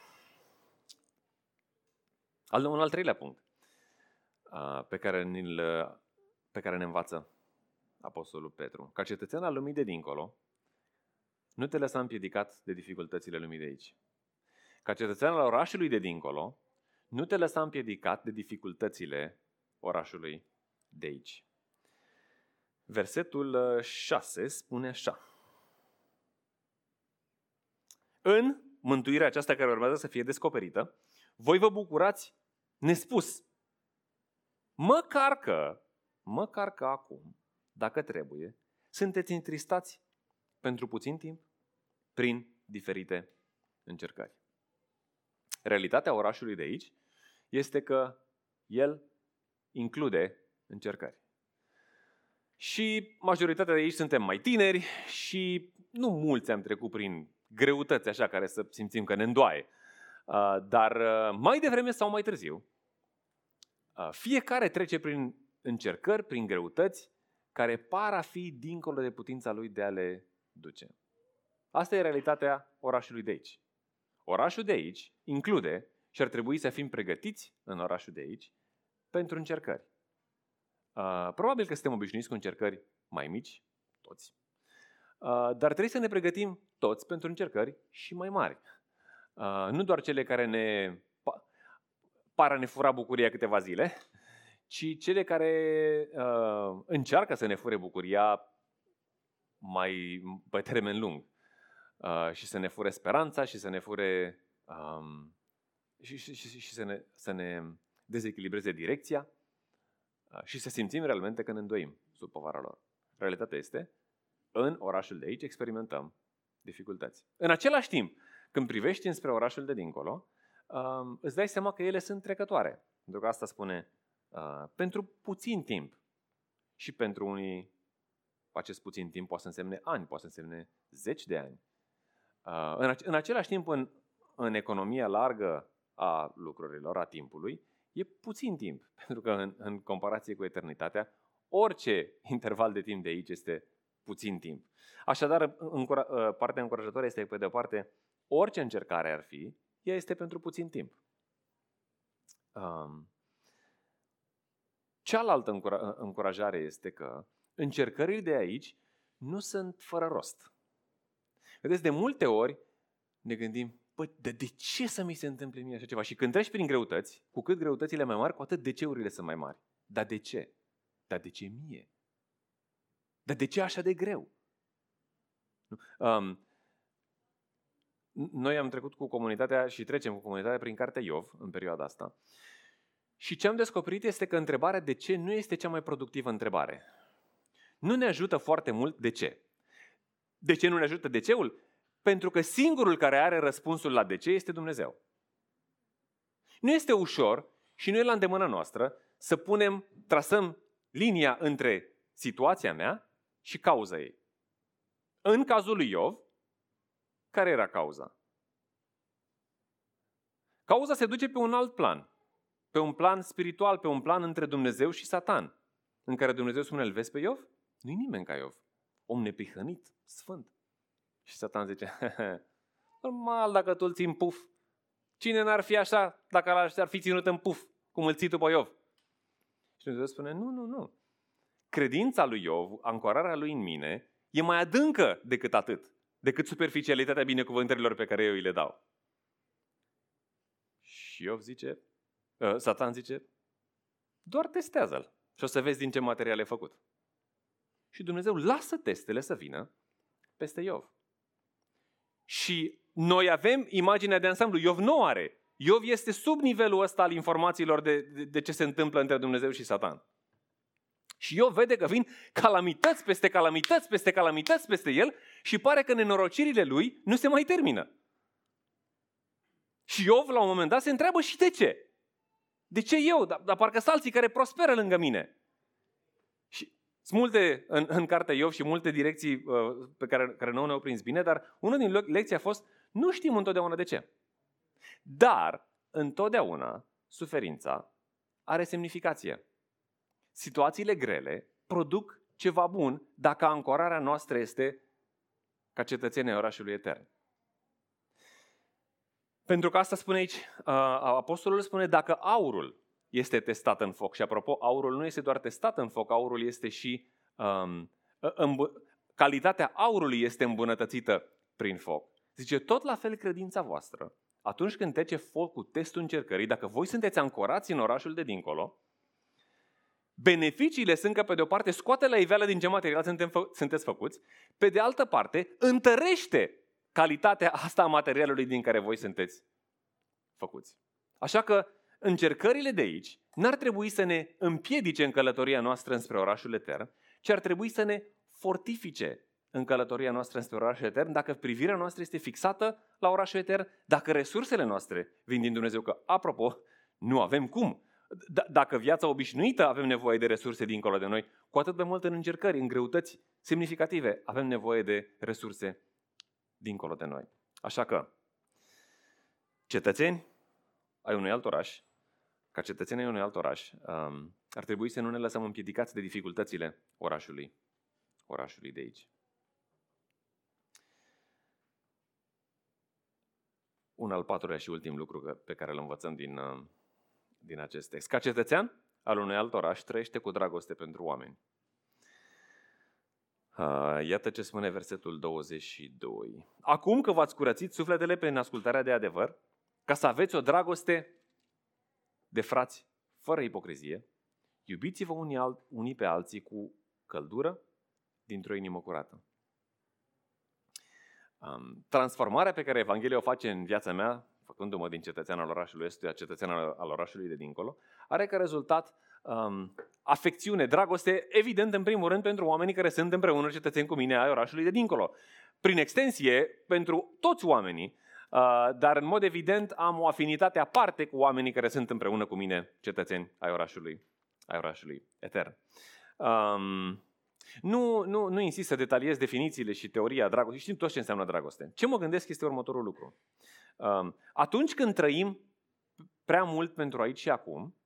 Al, un al treilea punct uh, pe care, ne pe care ne învață Apostolul Petru. Ca cetățean al lumii de dincolo, nu te lăsa împiedicat de dificultățile lumii de aici. Ca cetățean al orașului de dincolo, nu te lăsa împiedicat de dificultățile orașului de aici. Versetul 6 uh, spune așa. În mântuirea aceasta care urmează să fie descoperită, voi vă bucurați nespus. Măcar că, măcar că acum, dacă trebuie, sunteți întristați pentru puțin timp prin diferite încercări. Realitatea orașului de aici este că el include încercări. Și majoritatea de aici suntem mai tineri și nu mulți am trecut prin greutăți așa care să simțim că ne îndoaie. Uh, dar uh, mai devreme sau mai târziu, uh, fiecare trece prin încercări, prin greutăți care par a fi dincolo de putința lui de a le duce. Asta e realitatea orașului de aici. Orașul de aici include și ar trebui să fim pregătiți în orașul de aici pentru încercări. Uh, probabil că suntem obișnuiți cu încercări mai mici, toți, uh, dar trebuie să ne pregătim toți pentru încercări și mai mari. Uh, nu doar cele care ne par a ne fura bucuria câteva zile, ci cele care uh, încearcă să ne fure bucuria mai pe termen lung uh, și să ne fure speranța și să ne fure um, și, și, și, și să, ne, să ne dezechilibreze direcția uh, și să simțim realmente că ne îndoim sub povara lor. Realitatea este, în orașul de aici experimentăm dificultăți. În același timp, când privești înspre orașul de dincolo, um, îți dai seama că ele sunt trecătoare. Pentru că asta spune uh, pentru puțin timp. Și pentru unii acest puțin timp poate să însemne ani, poate să însemne zeci de ani. Uh, în, în același timp, în, în economia largă a lucrurilor, a timpului, e puțin timp. Pentru că în, în comparație cu eternitatea, orice interval de timp de aici este puțin timp. Așadar, încura, uh, partea încurajatoare este, pe de o parte, orice încercare ar fi, ea este pentru puțin timp. Um, cealaltă încura, încurajare este că încercările de aici nu sunt fără rost. Vedeți, de multe ori ne gândim, păi, de, de ce să mi se întâmple mie așa ceva? Și când treci prin greutăți, cu cât greutățile mai mari, cu atât de-ceurile sunt mai mari. Dar de ce? Dar de ce mie? Dar de ce așa de greu? Um, noi am trecut cu comunitatea și trecem cu comunitatea prin cartea Iov în perioada asta. Și ce am descoperit este că întrebarea de ce nu este cea mai productivă întrebare. Nu ne ajută foarte mult de ce. De ce nu ne ajută de ceul? Pentru că singurul care are răspunsul la de ce este Dumnezeu. Nu este ușor și nu e la îndemâna noastră să punem, trasăm linia între situația mea și cauza ei. În cazul lui Iov, care era cauza? Cauza se duce pe un alt plan, pe un plan spiritual, pe un plan între Dumnezeu și Satan, în care Dumnezeu spune, îl vezi pe Iov? Nu-i nimeni ca Iov. Om neprihănit, sfânt. Și Satan zice, normal dacă tu îl ții în puf. Cine n-ar fi așa dacă ar fi ținut în puf, cum îl ții tu pe Iov? Și Dumnezeu spune, nu, nu, nu. Credința lui Iov, ancorarea lui în mine, e mai adâncă decât atât, decât superficialitatea binecuvântărilor pe care eu îi le dau. Și Iov zice, uh, Satan zice, doar testează-l și o să vezi din ce material e făcut. Și Dumnezeu lasă testele să vină peste Iov. Și noi avem imaginea de ansamblu. Iov nu are. Iov este sub nivelul ăsta al informațiilor de, de, de ce se întâmplă între Dumnezeu și Satan. Și eu vede că vin calamități peste calamități peste calamități peste el și pare că nenorocirile lui nu se mai termină. Și Iov la un moment dat se întreabă și de ce? De ce eu? Dar, dar parcă sunt alții care prosperă lângă mine. Și sunt multe în, în cartea Iov și multe direcții uh, pe care, care nu ne-au prins bine, dar una din lecții a fost, nu știm întotdeauna de ce. Dar, întotdeauna, suferința are semnificație. Situațiile grele produc ceva bun dacă ancorarea noastră este ca cetățenii orașului etern. Pentru că asta spune aici, apostolul spune dacă aurul este testat în foc. Și apropo, aurul nu este doar testat în foc, aurul este și um, îmb- calitatea aurului este îmbunătățită prin foc. Zice, tot la fel credința voastră, atunci când trece focul, testul încercării, dacă voi sunteți ancorați în orașul de dincolo, beneficiile sunt că, pe de o parte, scoate la iveală din ce material suntem fă- sunteți făcuți, pe de altă parte, întărește calitatea asta a materialului din care voi sunteți făcuți. Așa că încercările de aici n-ar trebui să ne împiedice în călătoria noastră înspre orașul etern, ci ar trebui să ne fortifice în călătoria noastră înspre orașul etern, dacă privirea noastră este fixată la orașul etern, dacă resursele noastre vin din Dumnezeu, că, apropo, nu avem cum. D- dacă viața obișnuită avem nevoie de resurse dincolo de noi, cu atât mai mult în încercări, în greutăți semnificative, avem nevoie de resurse dincolo de noi. Așa că, cetățeni ai unui alt oraș, ca cetățenii ai unui alt oraș, um, ar trebui să nu ne lăsăm împiedicați de dificultățile orașului, orașului de aici. Un al patrulea și ultim lucru pe care îl învățăm din, uh, din acest text. Ca cetățean al unui alt oraș, trăiește cu dragoste pentru oameni. Iată ce spune versetul 22. Acum că v-ați curățit sufletele prin ascultarea de adevăr, ca să aveți o dragoste de frați fără ipocrizie, iubiți-vă unii, alt, unii pe alții cu căldură dintr-o inimă curată. Transformarea pe care Evanghelia o face în viața mea, făcându-mă din cetățean al orașului Estuia, cetățean al orașului de dincolo, are ca rezultat um, afecțiune, dragoste, evident, în primul rând, pentru oamenii care sunt împreună cetățeni cu mine ai orașului de dincolo. Prin extensie, pentru toți oamenii, uh, dar în mod evident am o afinitate aparte cu oamenii care sunt împreună cu mine cetățeni ai orașului, ai orașului etern. Um, nu, nu, nu insist să detaliez definițiile și teoria dragostei. Știm toți ce înseamnă dragoste. Ce mă gândesc este următorul lucru. Um, atunci când trăim prea mult pentru aici și acum,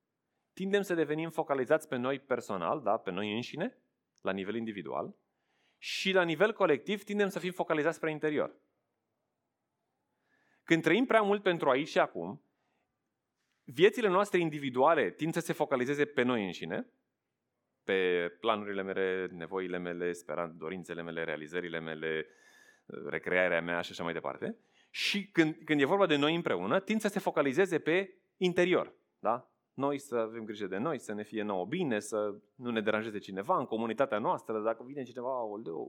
tindem să devenim focalizați pe noi personal, da? pe noi înșine, la nivel individual, și la nivel colectiv tindem să fim focalizați spre interior. Când trăim prea mult pentru aici și acum, viețile noastre individuale tind să se focalizeze pe noi înșine, pe planurile mele, nevoile mele, speran, dorințele mele, realizările mele, recrearea mea și așa mai departe. Și când, când e vorba de noi împreună, tind să se focalizeze pe interior. Da? noi să avem grijă de noi, să ne fie nouă bine, să nu ne deranjeze cineva în comunitatea noastră, dacă vine cineva, oleu,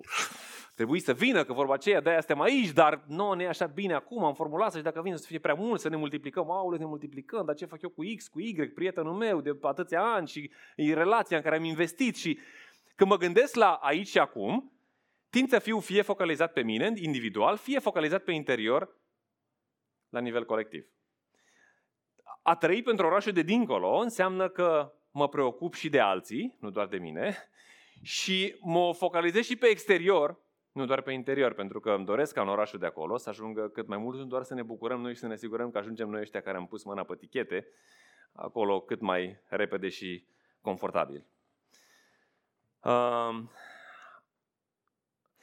trebuie să vină, că vorba aceea, de-aia suntem aici, dar nu ne e așa bine acum, am formulat și dacă vine să fie prea mult, să ne multiplicăm, aule, ne multiplicăm, dar ce fac eu cu X, cu Y, prietenul meu de atâția ani și e relația în care am investit și când mă gândesc la aici și acum, tind să fiu fie focalizat pe mine, individual, fie focalizat pe interior, la nivel colectiv a trăi pentru orașul de dincolo înseamnă că mă preocup și de alții, nu doar de mine, și mă focalizez și pe exterior, nu doar pe interior, pentru că îmi doresc ca în orașul de acolo să ajungă cât mai mult, nu doar să ne bucurăm noi și să ne asigurăm că ajungem noi ăștia care am pus mâna pe tichete, acolo cât mai repede și confortabil. Uh,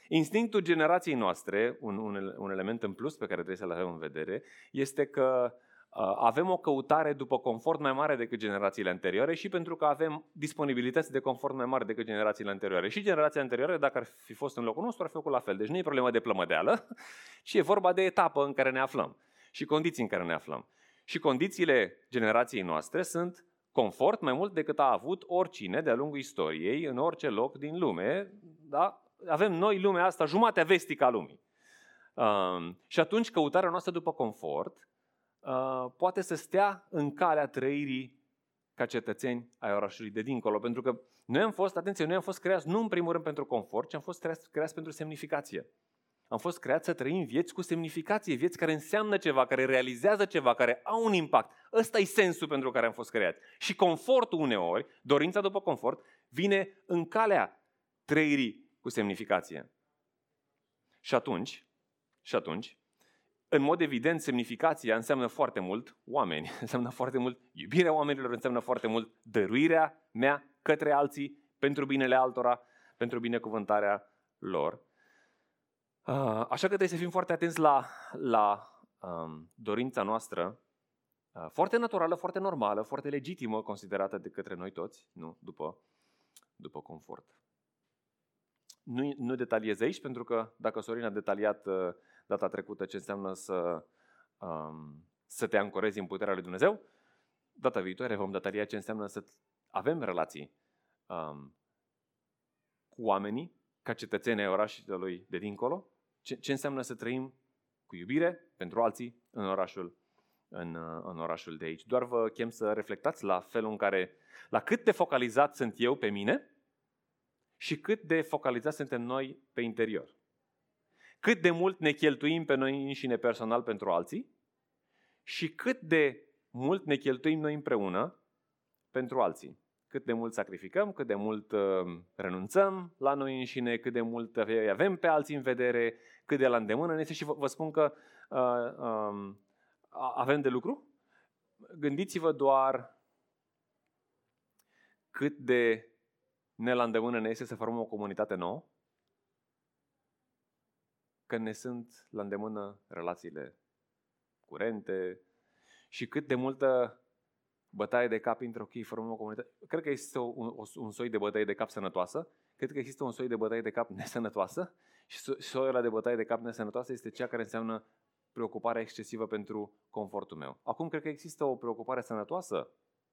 instinctul generației noastre, un, un, un element în plus pe care trebuie să-l avem în vedere, este că Uh, avem o căutare după confort mai mare decât generațiile anterioare și pentru că avem disponibilități de confort mai mari decât generațiile anterioare. Și generația anterioară, dacă ar fi fost în locul nostru, ar fi făcut la fel. Deci nu e problema de plămădeală, ci e vorba de etapă în care ne aflăm și condiții în care ne aflăm. Și condițiile generației noastre sunt confort mai mult decât a avut oricine de-a lungul istoriei, în orice loc din lume. Da? Avem noi lumea asta, jumatea vestică a lumii. Um, și atunci căutarea noastră după confort Uh, poate să stea în calea trăirii ca cetățeni ai orașului de dincolo. Pentru că noi am fost, atenție, noi am fost creați nu în primul rând pentru confort, ci am fost creați, creați pentru semnificație. Am fost creați să trăim vieți cu semnificație, vieți care înseamnă ceva, care realizează ceva, care au un impact. Ăsta e sensul pentru care am fost creați. Și confortul uneori, dorința după confort, vine în calea trăirii cu semnificație. Și atunci, și atunci, în mod evident, semnificația înseamnă foarte mult oameni, înseamnă foarte mult iubirea oamenilor, înseamnă foarte mult dăruirea mea către alții, pentru binele altora, pentru binecuvântarea lor. Ah, așa că trebuie să fim foarte atenți la, la um, dorința noastră, uh, foarte naturală, foarte normală, foarte legitimă, considerată de către noi toți, nu după, după confort. Nu, nu detaliez aici, pentru că dacă Sorin a detaliat uh, data trecută ce înseamnă să, um, să te ancorezi în puterea lui Dumnezeu, data viitoare vom detalia ce înseamnă să avem relații um, cu oamenii, ca cetățeni ai orașului de dincolo, ce, ce înseamnă să trăim cu iubire pentru alții în orașul, în, în orașul de aici. Doar vă chem să reflectați la felul în care, la cât de focalizat sunt eu pe mine și cât de focalizat suntem noi pe interior. Cât de mult ne cheltuim pe noi înșine personal pentru alții și cât de mult ne cheltuim noi împreună pentru alții cât de mult sacrificăm, cât de mult uh, renunțăm la noi înșine, cât de mult avem pe alții în vedere, cât de la îndemână ne este și vă, vă spun că uh, uh, avem de lucru. Gândiți-vă doar cât de ne la îndemână ne este să formăm o comunitate nouă, că ne sunt la îndemână relațiile curente și cât de multă bătaie de cap între ok, formăm o comunitate. Cred că există un, un soi de bătaie de cap sănătoasă, cred că există un soi de bătaie de cap nesănătoasă și soiul ăla de bătaie de cap nesănătoasă este cea care înseamnă preocuparea excesivă pentru confortul meu. Acum cred că există o preocupare sănătoasă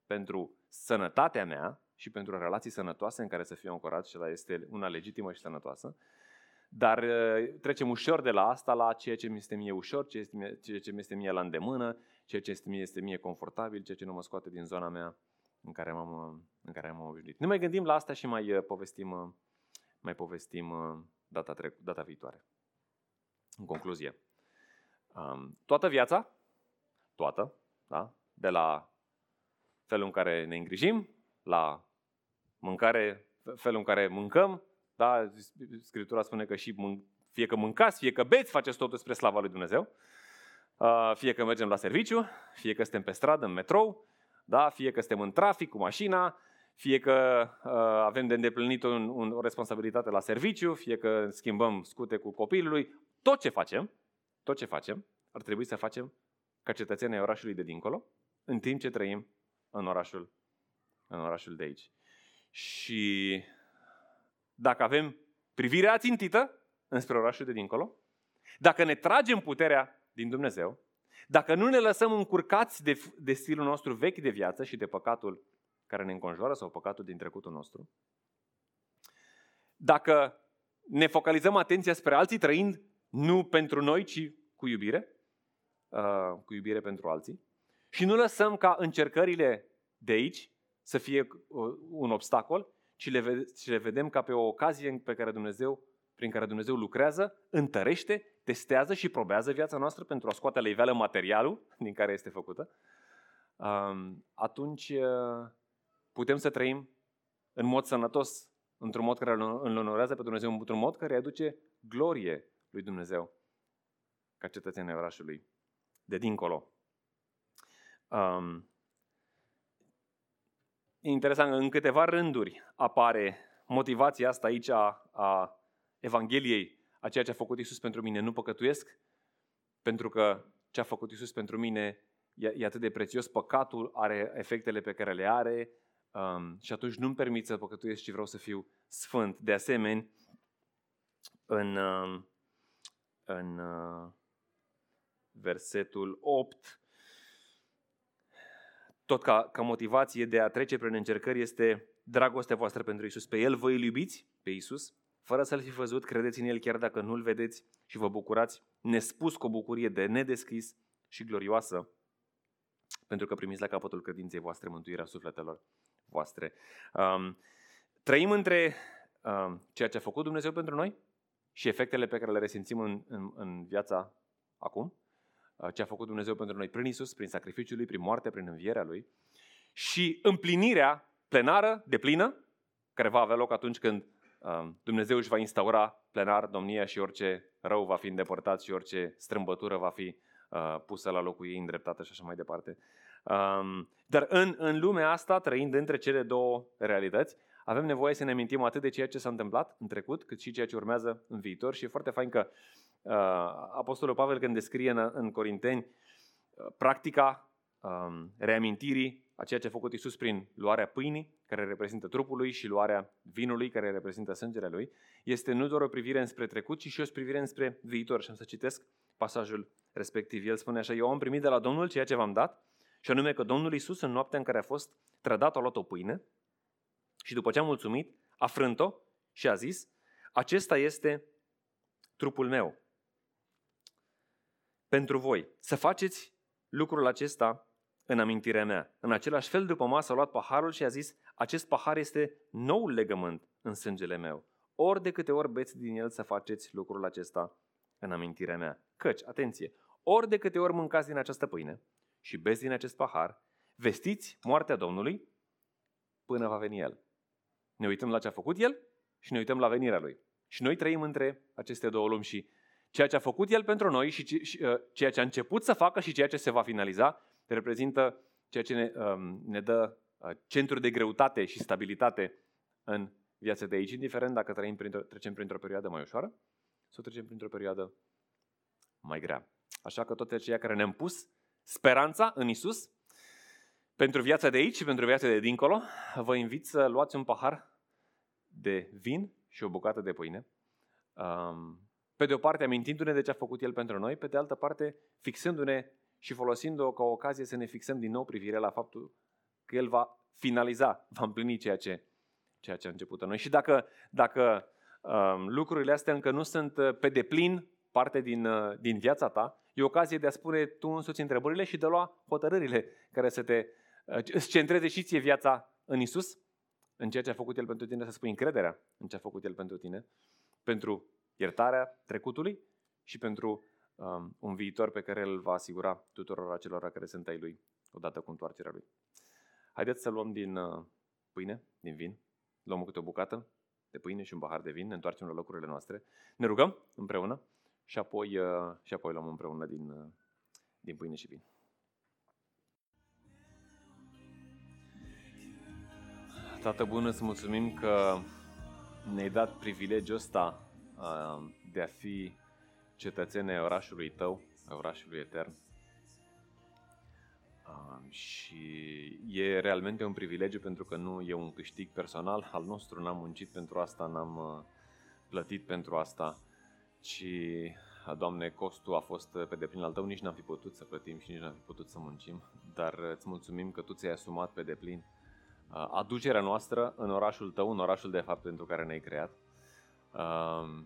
pentru sănătatea mea și pentru relații sănătoase în care să fiu ancorat și la este una legitimă și sănătoasă. Dar uh, trecem ușor de la asta la ceea ce mi este mie ușor, ceea ce mi este mie la îndemână, ceea ce este mie, este mie confortabil, ceea ce nu mă scoate din zona mea în care m-am, în care am obișnuit. Ne mai gândim la asta și mai uh, povestim, uh, mai povestim data, trec, data viitoare. În concluzie, um, toată viața, toată, da? de la felul în care ne îngrijim, la mâncare, felul în care mâncăm, da? Scriptura spune că și mân- fie că mâncați, fie că beți, faceți totul spre slava lui Dumnezeu. Uh, fie că mergem la serviciu, fie că suntem pe stradă, în metrou, da? fie că suntem în trafic cu mașina, fie că uh, avem de îndeplinit un, un, o responsabilitate la serviciu, fie că schimbăm scute cu copilului, tot ce facem, tot ce facem, ar trebui să facem ca cetățenii orașului de dincolo, în timp ce trăim în orașul, în orașul de aici. Și dacă avem privirea țintită înspre orașul de dincolo, dacă ne tragem puterea din Dumnezeu, dacă nu ne lăsăm încurcați de, de stilul nostru vechi de viață și de păcatul care ne înconjoară sau păcatul din trecutul nostru, dacă ne focalizăm atenția spre alții trăind nu pentru noi, ci cu iubire, uh, cu iubire pentru alții, și nu lăsăm ca încercările de aici să fie uh, un obstacol, ci le, ci le vedem ca pe o ocazie pe care Dumnezeu, prin care Dumnezeu lucrează, întărește, testează și probează viața noastră pentru a scoate la iveală materialul din care este făcută, atunci uh, putem să trăim în mod sănătos, într-un mod care îl onorează pe Dumnezeu, într-un mod care aduce glorie lui Dumnezeu ca cetățenii orașului de dincolo. Um, E interesant, în câteva rânduri apare motivația asta aici a, a Evangheliei, a ceea ce a făcut Isus pentru mine. Nu păcătuiesc, pentru că ce a făcut Isus pentru mine e, e atât de prețios, păcatul are efectele pe care le are um, și atunci nu-mi permit să păcătuiesc, ci vreau să fiu sfânt. De asemenea, în, um, în uh, versetul 8, tot ca, ca motivație de a trece prin încercări este dragostea voastră pentru Isus. Pe El voi îl iubiți, pe Isus, fără să-L fi văzut, credeți în El chiar dacă nu-L vedeți și vă bucurați, nespus cu o bucurie de nedescris și glorioasă, pentru că primiți la capătul credinței voastre mântuirea sufletelor voastre. Um, trăim între um, ceea ce a făcut Dumnezeu pentru noi și efectele pe care le resimțim în, în, în viața acum, uh, ce a făcut Dumnezeu pentru noi prin Isus, prin sacrificiul Lui, prin moarte, prin învierea Lui, și împlinirea plenară, de plină, care va avea loc atunci când um, Dumnezeu își va instaura plenar domnia și orice rău va fi îndepărtat și orice strâmbătură va fi uh, pusă la locul ei îndreptată și așa mai departe. Um, dar în, în lumea asta, trăind între cele două realități, avem nevoie să ne amintim atât de ceea ce s-a întâmplat în trecut, cât și ceea ce urmează în viitor. Și e foarte fain că uh, Apostolul Pavel, când descrie în, în Corinteni uh, practica um, reamintirii a ceea ce a făcut Isus prin luarea pâinii, care reprezintă trupul lui, și luarea vinului, care reprezintă sângele lui, este nu doar o privire înspre trecut, ci și o privire înspre viitor. Și am să citesc pasajul respectiv. El spune așa, eu am primit de la Domnul ceea ce v-am dat, și anume că Domnul Isus, în noaptea în care a fost trădat, a luat o pâine și după ce a mulțumit, a frânt-o și a zis, acesta este trupul meu. Pentru voi, să faceți lucrul acesta în amintirea mea. În același fel, după masă, a luat paharul și a zis, acest pahar este noul legământ în sângele meu. Ori de câte ori beți din el să faceți lucrul acesta în amintirea mea. Căci, atenție, ori de câte ori mâncați din această pâine și beți din acest pahar, vestiți moartea Domnului până va veni El. Ne uităm la ce a făcut El și ne uităm la venirea Lui. Și noi trăim între aceste două lumi și ceea ce a făcut El pentru noi și uh, ceea ce a început să facă și ceea ce se va finaliza reprezintă ceea ce ne, um, ne dă uh, centru de greutate și stabilitate în viața de aici, indiferent dacă trăim printr-o, trecem printr-o perioadă mai ușoară sau trecem printr-o perioadă mai grea. Așa că toate aceia care ne-am pus speranța în Isus, pentru viața de aici și pentru viața de dincolo, vă invit să luați un pahar de vin și o bucată de pâine. Um, pe de o parte, amintindu-ne de ce a făcut El pentru noi, pe de altă parte, fixându-ne și folosind-o ca o ocazie să ne fixăm din nou privirea la faptul că El va finaliza, va împlini ceea ce, ceea ce a început în noi. Și dacă, dacă um, lucrurile astea încă nu sunt uh, pe deplin parte din, uh, din viața ta, e ocazie de a spune tu însuți întrebările și de a lua hotărârile care să te uh, îți centreze și ție viața în Isus, în ceea ce a făcut El pentru tine, să spui încrederea în ce a făcut El pentru tine, pentru iertarea trecutului și pentru um, un viitor pe care îl va asigura tuturor acelora care sunt ai Lui odată cu întoarcerea Lui. Haideți să luăm din uh, pâine, din vin, luăm câte o bucată de pâine și un pahar de vin, ne întoarcem la locurile noastre, ne rugăm împreună și apoi, uh, și apoi luăm împreună din, uh, din pâine și vin. Tată bun, îți mulțumim că ne-ai dat privilegiul ăsta uh, de a fi cetățenii orașului tău, orașului etern. Și e realmente un privilegiu pentru că nu e un câștig personal al nostru, n-am muncit pentru asta, n-am plătit pentru asta, ci, Doamne, costul a fost pe deplin al Tău, nici n-am fi putut să plătim și nici n-am fi putut să muncim, dar îți mulțumim că Tu ți-ai asumat pe deplin aducerea noastră în orașul Tău, în orașul de fapt pentru care ne-ai creat.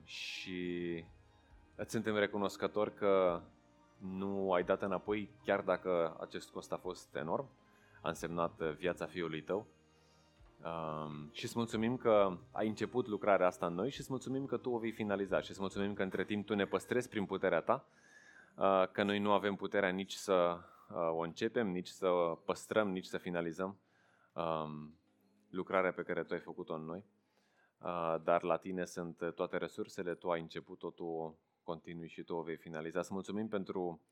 Și îți suntem recunoscători că nu ai dat înapoi, chiar dacă acest cost a fost enorm, a însemnat viața fiului tău. Um, și îți mulțumim că ai început lucrarea asta în noi și îți mulțumim că tu o vei finaliza și îți mulțumim că între timp tu ne păstrezi prin puterea ta, uh, că noi nu avem puterea nici să uh, o începem, nici să păstrăm, nici să finalizăm um, lucrarea pe care tu ai făcut-o în noi. Uh, dar la tine sunt toate resursele, tu ai început-o, tu o continui și tu o vei finaliza. Să mulțumim pentru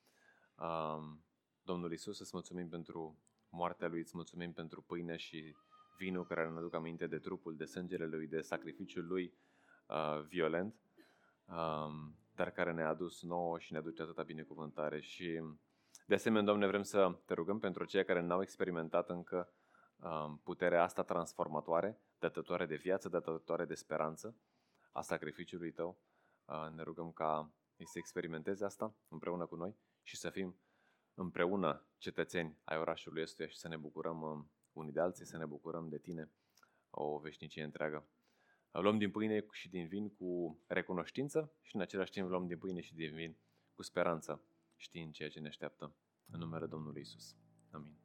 um, Domnul Isus, să mulțumim pentru moartea Lui, îți mulțumim pentru pâine și vinul care ne aduc aminte de trupul, de sângele Lui, de sacrificiul Lui uh, violent, um, dar care ne-a adus nouă și ne aduce atâta binecuvântare. Și de asemenea, Doamne, vrem să te rugăm pentru cei care n-au experimentat încă um, puterea asta transformatoare, dătătoare de viață, dătătoare de speranță a sacrificiului Tău. Uh, ne rugăm ca ei să experimenteze asta împreună cu noi și să fim împreună cetățeni ai orașului ăstuia și să ne bucurăm um, unii de alții, să ne bucurăm de tine o veșnicie întreagă. Luăm din pâine și din vin cu recunoștință și în același timp luăm din pâine și din vin cu speranță, știind ceea ce ne așteaptă. În numele Domnului Isus. Amin.